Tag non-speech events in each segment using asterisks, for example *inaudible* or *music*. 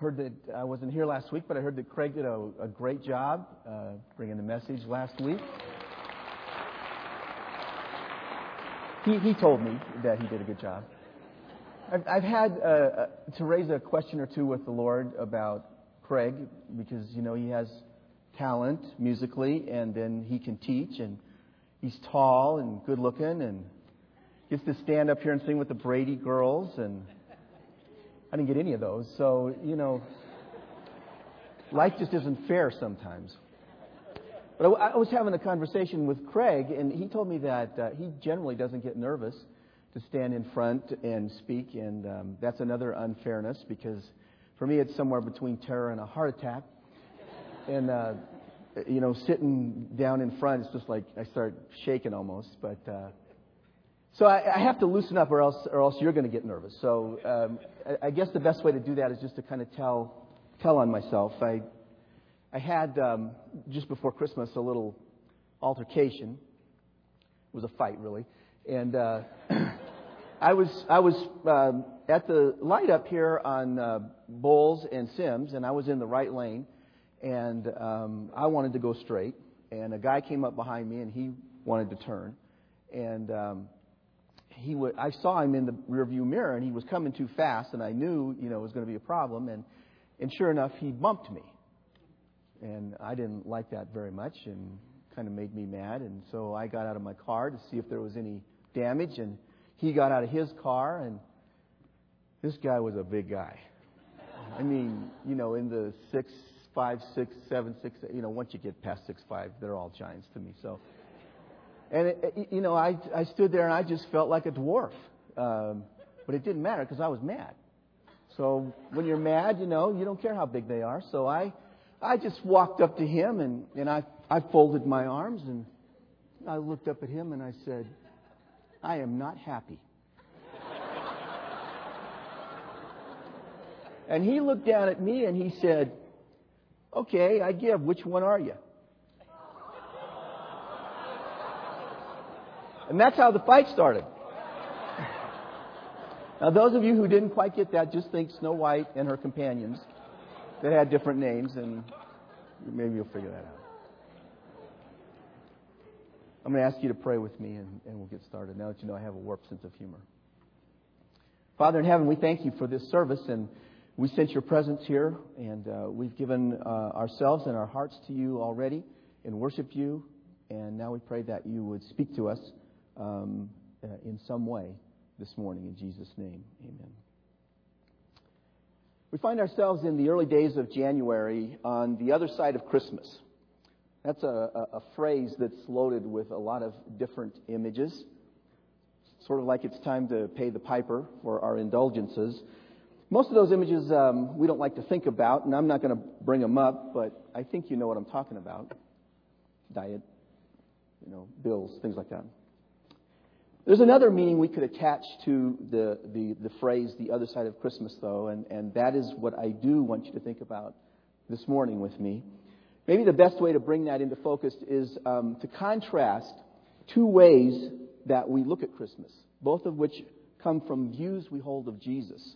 Heard that I wasn't here last week, but I heard that Craig did a, a great job uh, bringing the message last week. He, he told me that he did a good job. I've, I've had uh, uh, to raise a question or two with the Lord about Craig because, you know, he has talent musically and then he can teach and he's tall and good looking and gets to stand up here and sing with the Brady girls and I didn't get any of those. So, you know, life just isn't fair sometimes. But I, was having a conversation with Craig, and he told me that uh, he generally doesn't get nervous to stand in front and speak, and um, that's another unfairness because for me it's somewhere between terror and a heart attack. And, uh, you know, sitting down in front, it's just like I start shaking almost. But uh, so I, I have to loosen up, or else, or else you're going to get nervous. So um, I, I guess the best way to do that is just to kind of tell tell on myself. I I had um, just before Christmas a little altercation. It was a fight, really, and uh, *clears throat* I was I was um, at the light up here on uh, Bowles and Sims, and I was in the right lane, and um, I wanted to go straight, and a guy came up behind me, and he wanted to turn, and um, he would, I saw him in the rearview mirror, and he was coming too fast, and I knew, you know, it was going to be a problem. And, and sure enough, he bumped me, and I didn't like that very much, and kind of made me mad. And so I got out of my car to see if there was any damage, and he got out of his car, and this guy was a big guy. I mean, you know, in the six, five, six, seven, six, you know, once you get past six, five, they're all giants to me. So and, it, you know, I, I stood there and I just felt like a dwarf. Um, but it didn't matter because I was mad. So when you're mad, you know, you don't care how big they are. So I, I just walked up to him and, and I, I folded my arms and I looked up at him and I said, I am not happy. and he looked down at me and he said, Okay, I give. Which one are you? And that's how the fight started. Now, those of you who didn't quite get that, just think Snow White and her companions that had different names, and maybe you'll figure that out. I'm going to ask you to pray with me, and, and we'll get started now that you know I have a warped sense of humor. Father in heaven, we thank you for this service, and we sense your presence here, and uh, we've given uh, ourselves and our hearts to you already and worship you, and now we pray that you would speak to us um, uh, in some way this morning. In Jesus' name, amen. We find ourselves in the early days of January on the other side of Christmas. That's a, a, a phrase that's loaded with a lot of different images. Sort of like it's time to pay the piper for our indulgences. Most of those images um, we don't like to think about, and I'm not going to bring them up, but I think you know what I'm talking about. Diet, you know, bills, things like that. There's another meaning we could attach to the, the, the, phrase, the other side of Christmas, though, and, and that is what I do want you to think about this morning with me. Maybe the best way to bring that into focus is um, to contrast two ways that we look at Christmas, both of which come from views we hold of Jesus.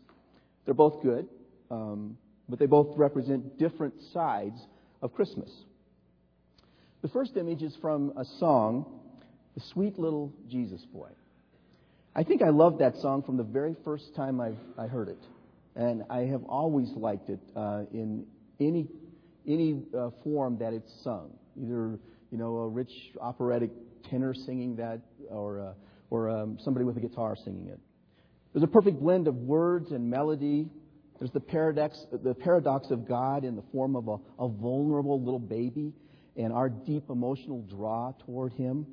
They're both good, um, but they both represent different sides of Christmas. The first image is from a song the sweet little Jesus boy. I think I loved that song from the very first time I've, I heard it. And I have always liked it uh, in any, any uh, form that it's sung. Either, you know, a rich operatic tenor singing that or, uh, or um, somebody with a guitar singing it. There's a perfect blend of words and melody. There's the paradox, the paradox of God in the form of a, a vulnerable little baby and our deep emotional draw toward Him.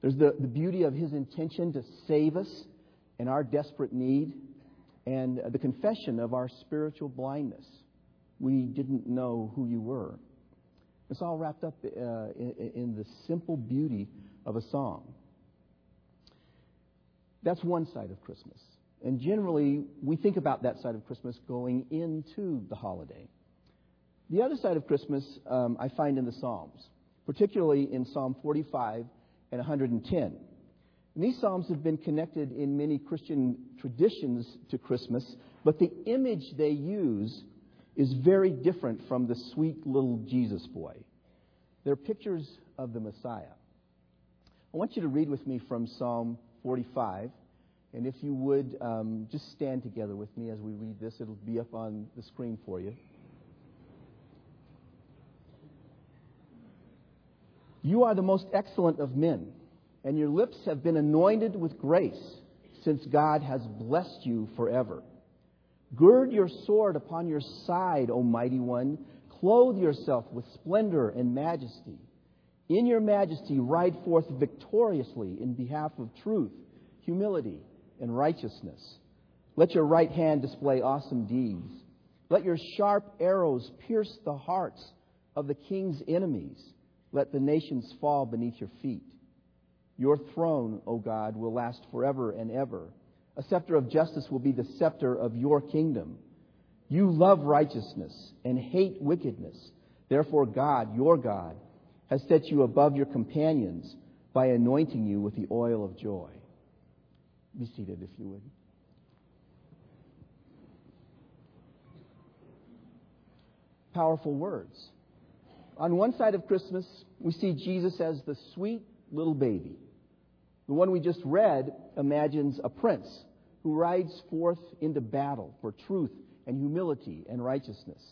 There's the, the beauty of his intention to save us in our desperate need, and the confession of our spiritual blindness. We didn't know who you were. It's all wrapped up uh, in, in the simple beauty of a song. That's one side of Christmas. And generally, we think about that side of Christmas going into the holiday. The other side of Christmas um, I find in the Psalms, particularly in Psalm 45 and 110. And these Psalms have been connected in many Christian traditions to Christmas, but the image they use is very different from the sweet little Jesus boy. They're pictures of the Messiah. I want you to read with me from Psalm 45. And if you would, um, just stand together with me as we read this. It'll be up on the screen for you. You are the most excellent of men, and your lips have been anointed with grace, since God has blessed you forever. Gird your sword upon your side, O mighty one. Clothe yourself with splendor and majesty. In your majesty, ride forth victoriously in behalf of truth, humility, and righteousness. Let your right hand display awesome deeds. Let your sharp arrows pierce the hearts of the king's enemies. Let the nations fall beneath your feet. Your throne, O God, will last forever and ever. A scepter of justice will be the scepter of your kingdom. You love righteousness and hate wickedness. Therefore, God, your God, has set you above your companions by anointing you with the oil of joy. Be seated, if you would. Powerful words. On one side of Christmas, we see Jesus as the sweet little baby. The one we just read imagines a prince who rides forth into battle for truth and humility and righteousness.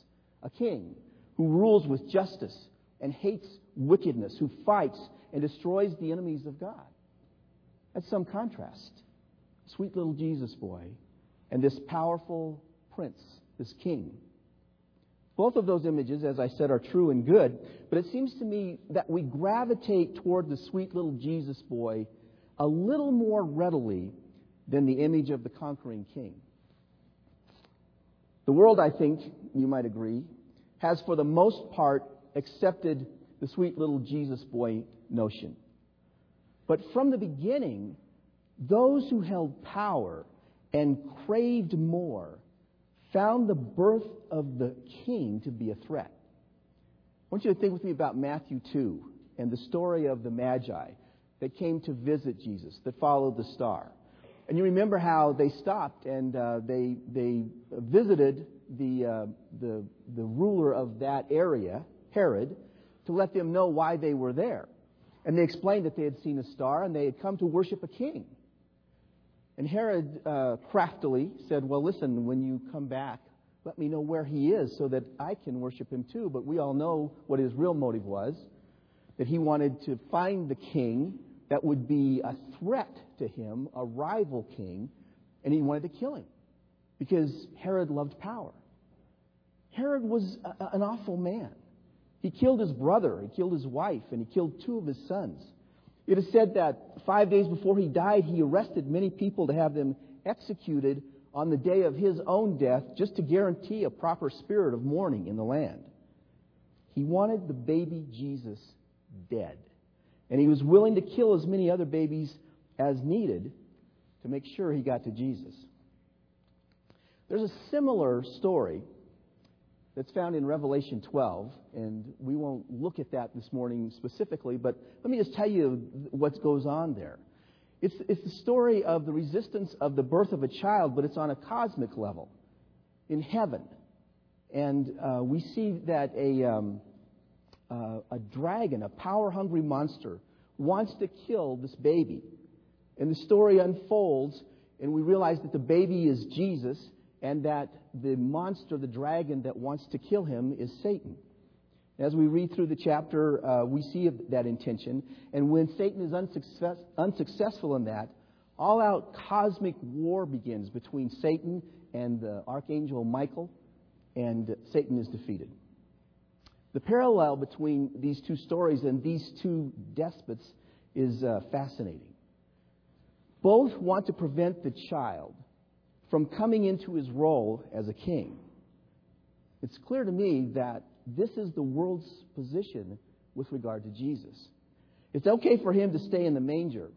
A king who rules with justice and hates wickedness, who fights and destroys the enemies of God. That's some contrast. Sweet little Jesus boy and this powerful prince, this king. Both of those images, as I said, are true and good, but it seems to me that we gravitate toward the sweet little Jesus boy a little more readily than the image of the conquering king. The world, I think, you might agree, has for the most part accepted the sweet little Jesus boy notion. But from the beginning, those who held power and craved more found the birth of the king to be a threat. I want you to think with me about Matthew 2 and the story of the Magi that came to visit Jesus, that followed the star. And you remember how they stopped and uh, they, they visited the, uh, the, the ruler of that area, Herod, to let them know why they were there. And they explained that they had seen a star and they had come to worship a king. And Herod uh, craftily said, Well, listen, when you come back, let me know where he is so that I can worship him too. But we all know what his real motive was that he wanted to find the king that would be a threat to him, a rival king, and he wanted to kill him because Herod loved power. Herod was a, an awful man. He killed his brother, he killed his wife, and he killed two of his sons. It is said that five days before he died, he arrested many people to have them executed on the day of his own death just to guarantee a proper spirit of mourning in the land. He wanted the baby Jesus dead. And he was willing to kill as many other babies as needed to make sure he got to Jesus. There's a similar story that's found in Revelation 12, and we won't look at that this morning specifically, but let me just tell you what goes on there. It's, it's the story of the resistance of the birth of a child, but it's on a cosmic level in heaven. And uh, we see that a, um, uh, a dragon, a power hungry monster, wants to kill this baby. And the story unfolds, and we realize that the baby is Jesus, and that the monster, the dragon that wants to kill him, is Satan. As we read through the chapter, uh, we see that intention. And when Satan is unsuccess- unsuccessful in that, all out cosmic war begins between Satan and the archangel Michael, and Satan is defeated. The parallel between these two stories and these two despots is uh, fascinating. Both want to prevent the child from coming into his role as a king. It's clear to me that this is the world's position with regard to Jesus. It's okay for him to stay in the manger,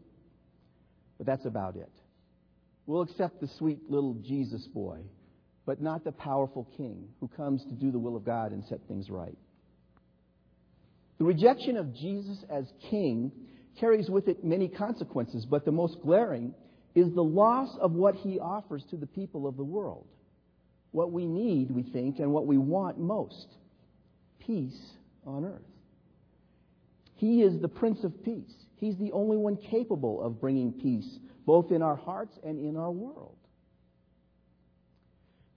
but that's about it. We'll accept the sweet little Jesus boy, but not the powerful king who comes to do the will of God and set things right. The rejection of Jesus as king carries with it many consequences, but the most glaring is the loss of what he offers to the people of the world. what we need, we think, and what we want most peace on earth. He is the Prince of Peace. He's the only one capable of bringing peace, both in our hearts and in our world.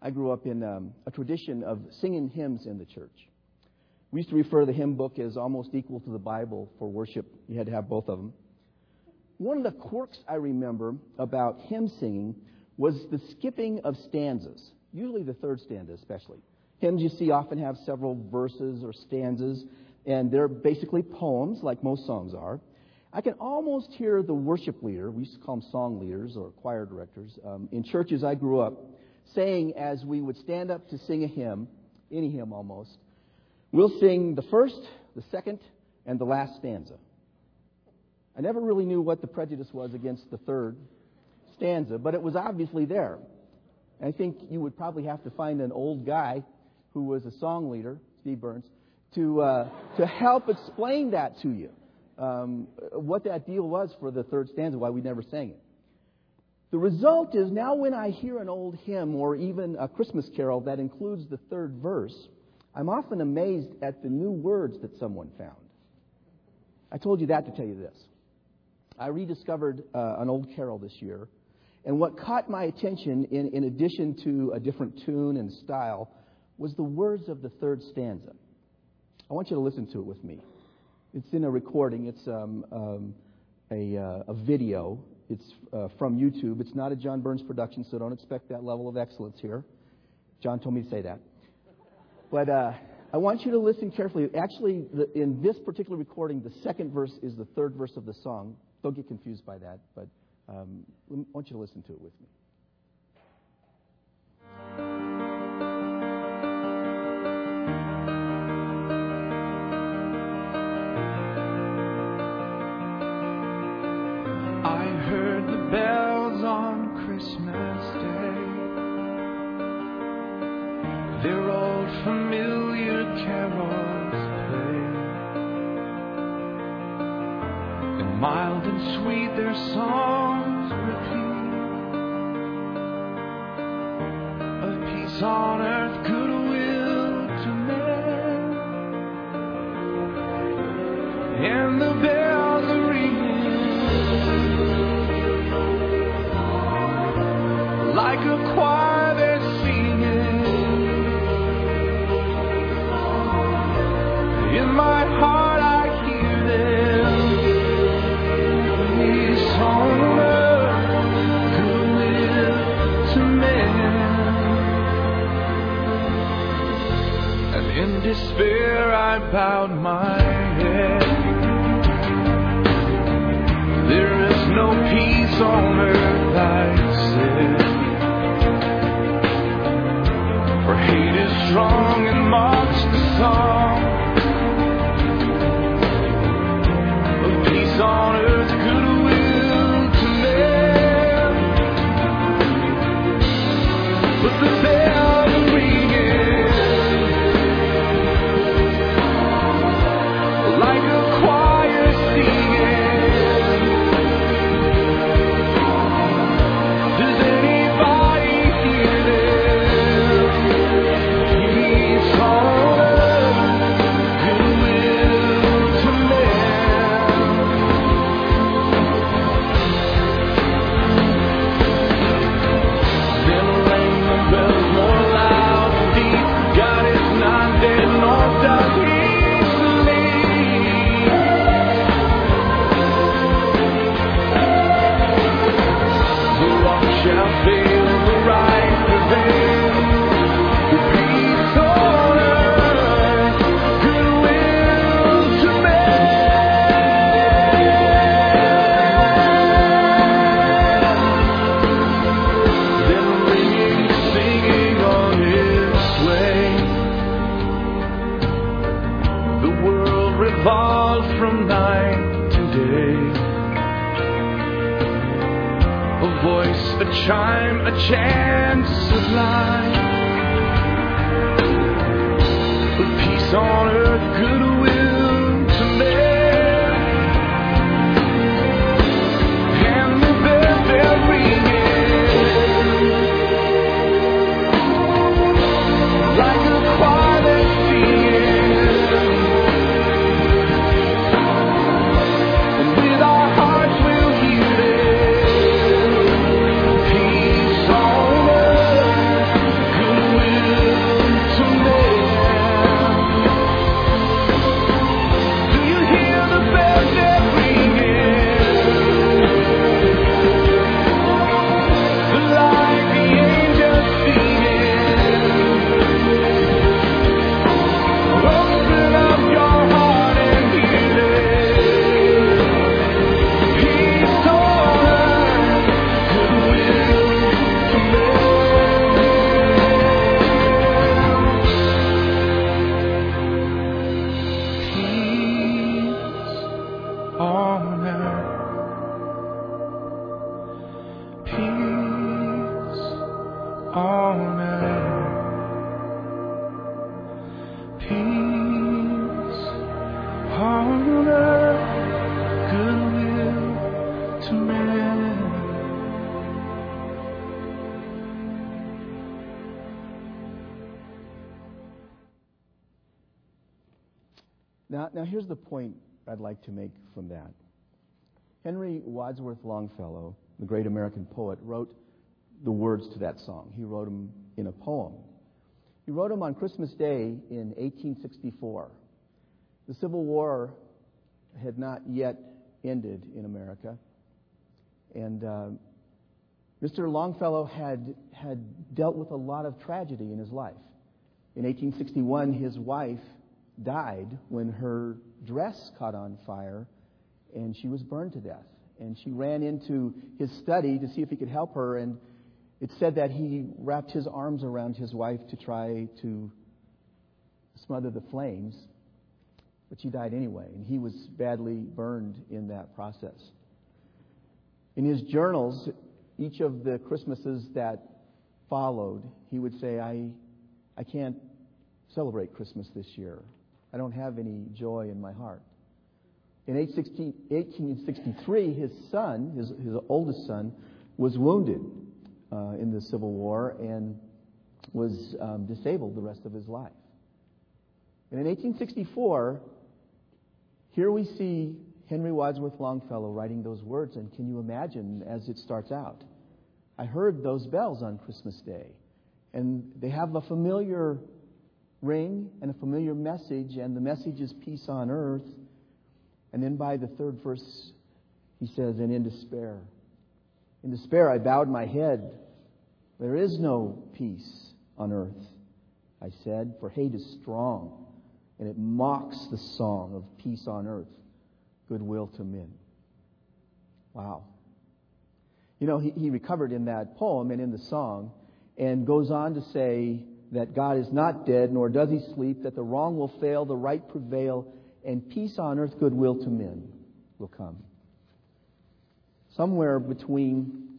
I grew up in um, a tradition of singing hymns in the church. We used to refer to the hymn book as almost equal to the Bible for worship. You had to have both of them. One of the quirks I remember about hymn singing was the skipping of stanzas, usually the third stanza especially. Hymns you see often have several verses or stanzas, and they're basically poems, like most songs are. I can almost hear the worship leader, we used to call them song leaders or choir directors, um, in churches I grew up, saying as we would stand up to sing a hymn, any hymn almost, we'll sing the first, the second, and the last stanza. I never really knew what the prejudice was against the third stanza, but it was obviously there. I think you would probably have to find an old guy who was a song leader, Steve Burns, to, uh, to help explain that to you. Um, what that deal was for the third stanza, why we never sang it. The result is now when I hear an old hymn or even a Christmas carol that includes the third verse, I'm often amazed at the new words that someone found. I told you that to tell you this. I rediscovered uh, an old carol this year, and what caught my attention, in, in addition to a different tune and style, was the words of the third stanza. I want you to listen to it with me. It's in a recording, it's um, um, a, uh, a, video. It's uh, from YouTube. It's not a John Burns production, so don't expect that level of excellence here. John told me to say that. But uh, I want you to listen carefully. Actually, the, in this particular recording, the second verse is the third verse of the song. Don't get confused by that, but um, I want you to listen to it with me. On earth, goodwill to men, and the bells are ringing like a choir bowed my head. There is no peace on earth, I said. For hate is strong and mocks the song here's the point I'd like to make from that. Henry Wadsworth Longfellow, the great American poet, wrote the words to that song. He wrote them in a poem. He wrote them on Christmas Day in 1864. The Civil War had not yet ended in America, and uh, Mr. Longfellow had, had dealt with a lot of tragedy in his life. In 1861, his wife died when her dress caught on fire and she was burned to death. And she ran into his study to see if he could help her, and it said that he wrapped his arms around his wife to try to smother the flames, but she died anyway, and he was badly burned in that process. In his journals, each of the Christmases that followed, he would say, I, I can't celebrate Christmas this year. I don't have any joy in my heart. In 1863, his son, his, his oldest son, was wounded uh, in the Civil War and was um, disabled the rest of his life. And in 1864, here we see Henry Wadsworth Longfellow writing those words, and can you imagine as it starts out? I heard those bells on Christmas Day, and they have a familiar ring and a familiar message, and the message is peace on earth. And then by the third verse, he says, And in despair. In despair, I bowed my head. There is no peace on earth, I said, for hate is strong, and it mocks the song of peace on earth, goodwill to men. Wow. You know, he, he recovered in that poem and in the song, and goes on to say, that God is not dead, nor does he sleep, that the wrong will fail, the right prevail, and peace on earth, goodwill to men will come. Somewhere between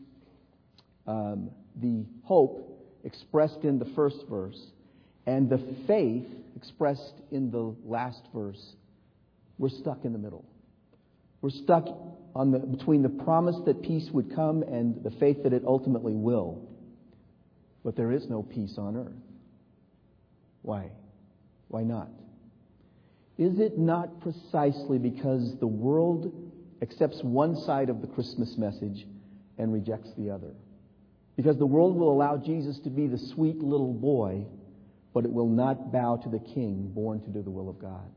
um, the hope expressed in the first verse and the faith expressed in the last verse, we're stuck in the middle. We're stuck on the, between the promise that peace would come and the faith that it ultimately will. But there is no peace on earth. Why? Why not? Is it not precisely because the world accepts one side of the Christmas message and rejects the other? Because the world will allow Jesus to be the sweet little boy, but it will not bow to the king born to do the will of God.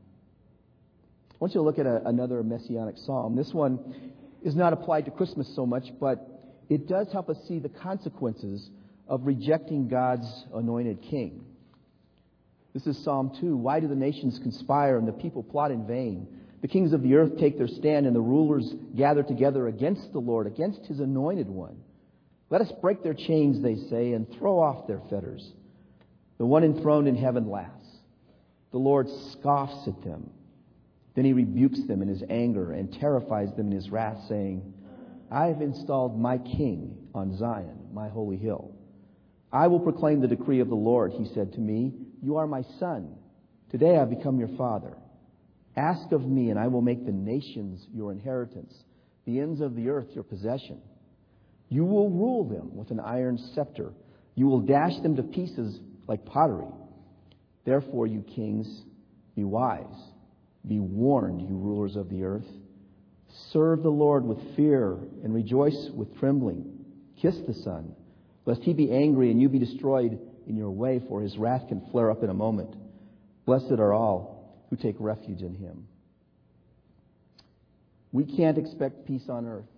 I want you to look at a, another messianic psalm. This one is not applied to Christmas so much, but it does help us see the consequences of rejecting God's anointed king. This is Psalm 2. Why do the nations conspire and the people plot in vain? The kings of the earth take their stand and the rulers gather together against the Lord, against his anointed one. Let us break their chains, they say, and throw off their fetters. The one enthroned in heaven laughs. The Lord scoffs at them. Then he rebukes them in his anger and terrifies them in his wrath, saying, I have installed my king on Zion, my holy hill. I will proclaim the decree of the Lord, he said to me. You are my son. Today I become your father. Ask of me, and I will make the nations your inheritance, the ends of the earth your possession. You will rule them with an iron scepter. You will dash them to pieces like pottery. Therefore, you kings, be wise. Be warned, you rulers of the earth. Serve the Lord with fear and rejoice with trembling. Kiss the Son, lest he be angry and you be destroyed in your way, for his wrath can flare up in a moment. Blessed are all who take refuge in him. We can't expect peace on earth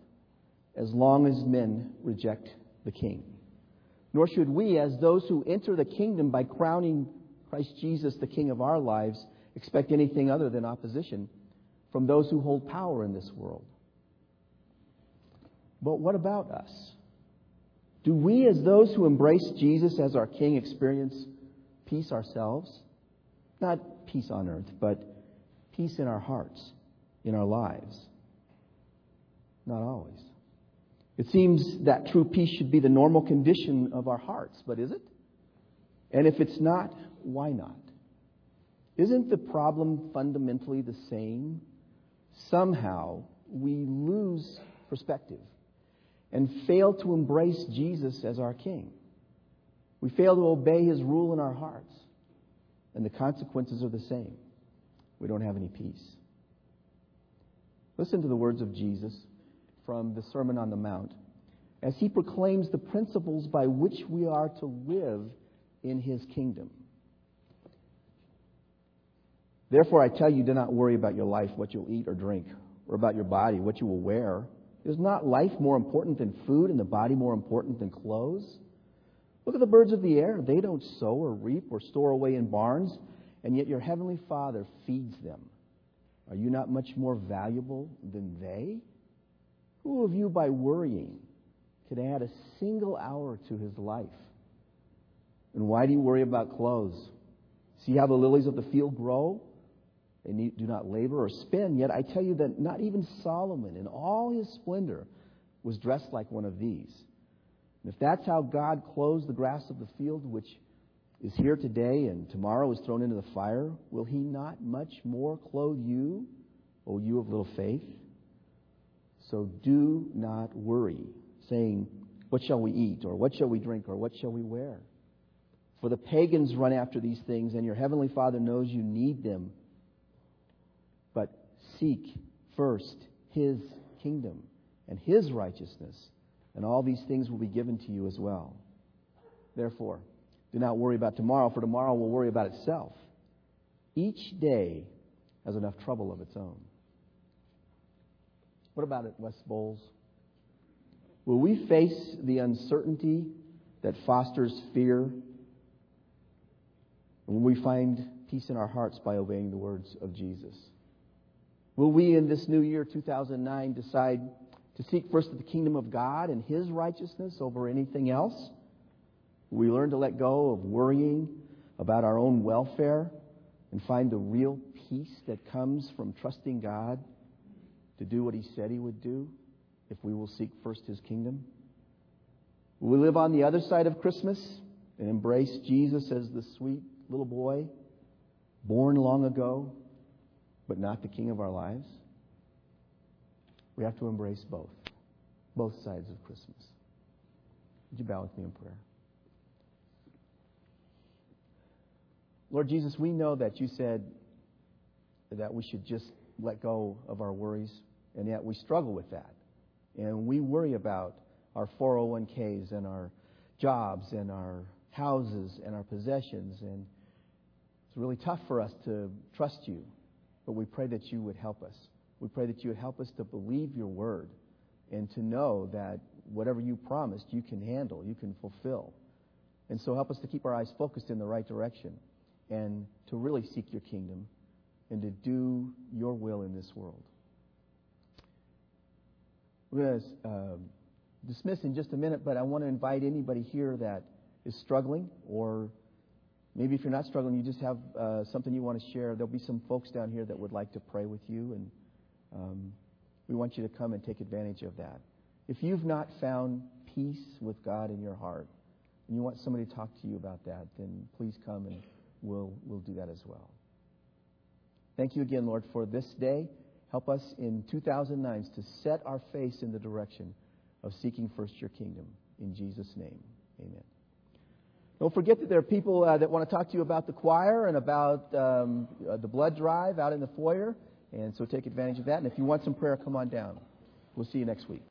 as long as men reject the king. Nor should we, as those who enter the kingdom by crowning Christ Jesus the king of our lives, expect anything other than opposition from those who hold power in this world. But what about us? Do we, as those who embrace Jesus as our King, experience peace ourselves? Not peace on earth, but peace in our hearts, in our lives. Not always. It seems that true peace should be the normal condition of our hearts, but is it? And if it's not, why not? Isn't the problem fundamentally the same? Somehow we lose perspective and fail to embrace Jesus as our King. We fail to obey His rule in our hearts, and the consequences are the same. we don't have any peace. Listen to the words of Jesus from the Sermon on the Mount as he proclaims the principles by which we are to live in his kingdom. Therefore, I tell you, do not worry about your life, what you'll eat or drink, or about your body, what you will wear. Is not life more important than food, and the body more important than clothes? Look at the birds of the air. They don't sow or reap or store away in barns, and yet your heavenly Father feeds them. Are you not much more valuable than they? Who of you, by worrying, could add a single hour to his life? And why do you worry about clothes? See how the lilies of the field grow? They need, do not labor or spin. Yet I tell you that not even Solomon, in all his splendor, was dressed like one of these. And if that's how God clothes the grass of the field, which is here today and tomorrow is thrown into the fire, will he not much more clothe you, O you of little faith? So do not worry, saying, What shall we eat? Or what shall we drink? Or what shall we wear? For the pagans run after these things, and your heavenly Father knows you need them. Seek first his kingdom and his righteousness, and all these things will be given to you as well. Therefore, do not worry about tomorrow, for tomorrow will worry about itself. Each day has enough trouble of its own. What about it, West Bowles? Will we face the uncertainty that fosters fear? Will we find peace in our hearts by obeying the words of Jesus? Will we in this new year, 2009, decide to seek first the kingdom of God and His righteousness over anything else? Will we learn to let go of worrying about our own welfare and find the real peace that comes from trusting God to do what He said He would do if we will seek first His kingdom? Will we live on the other side of Christmas and embrace Jesus as the sweet little boy born long ago, but not the king of our lives? We have to embrace both, both sides of Christmas. Would you bow with me in prayer? Lord Jesus, we know that you said that we should just let go of our worries, and yet we struggle with that. And we worry about our 401ks and our jobs and our houses and our possessions. And it's really tough for us to trust you, but we pray that you would help us. We pray that you would help us to believe your word and to know that whatever you promised, you can handle, you can fulfill. And so help us to keep our eyes focused in the right direction and to really seek your kingdom and to do your will in this world. We're going to uh, dismiss in just a minute, but I want to invite anybody here that is struggling, or maybe if you're not struggling, you just have uh, something you want to share. There'll be some folks down here that would like to pray with you, and um, we want you to come and take advantage of that. If you've not found peace with God in your heart, and you want somebody to talk to you about that, then please come and we'll, we'll do that as well. Thank you again, Lord, for this day. Help us in 2009 to set our face in the direction of seeking first your kingdom. In Jesus' name, amen. Don't forget that there are people uh, that want to talk to you about the choir and about um, uh, the blood drive out in the foyer. And so take advantage of that. And if you want some prayer, come on down. We'll see you next week.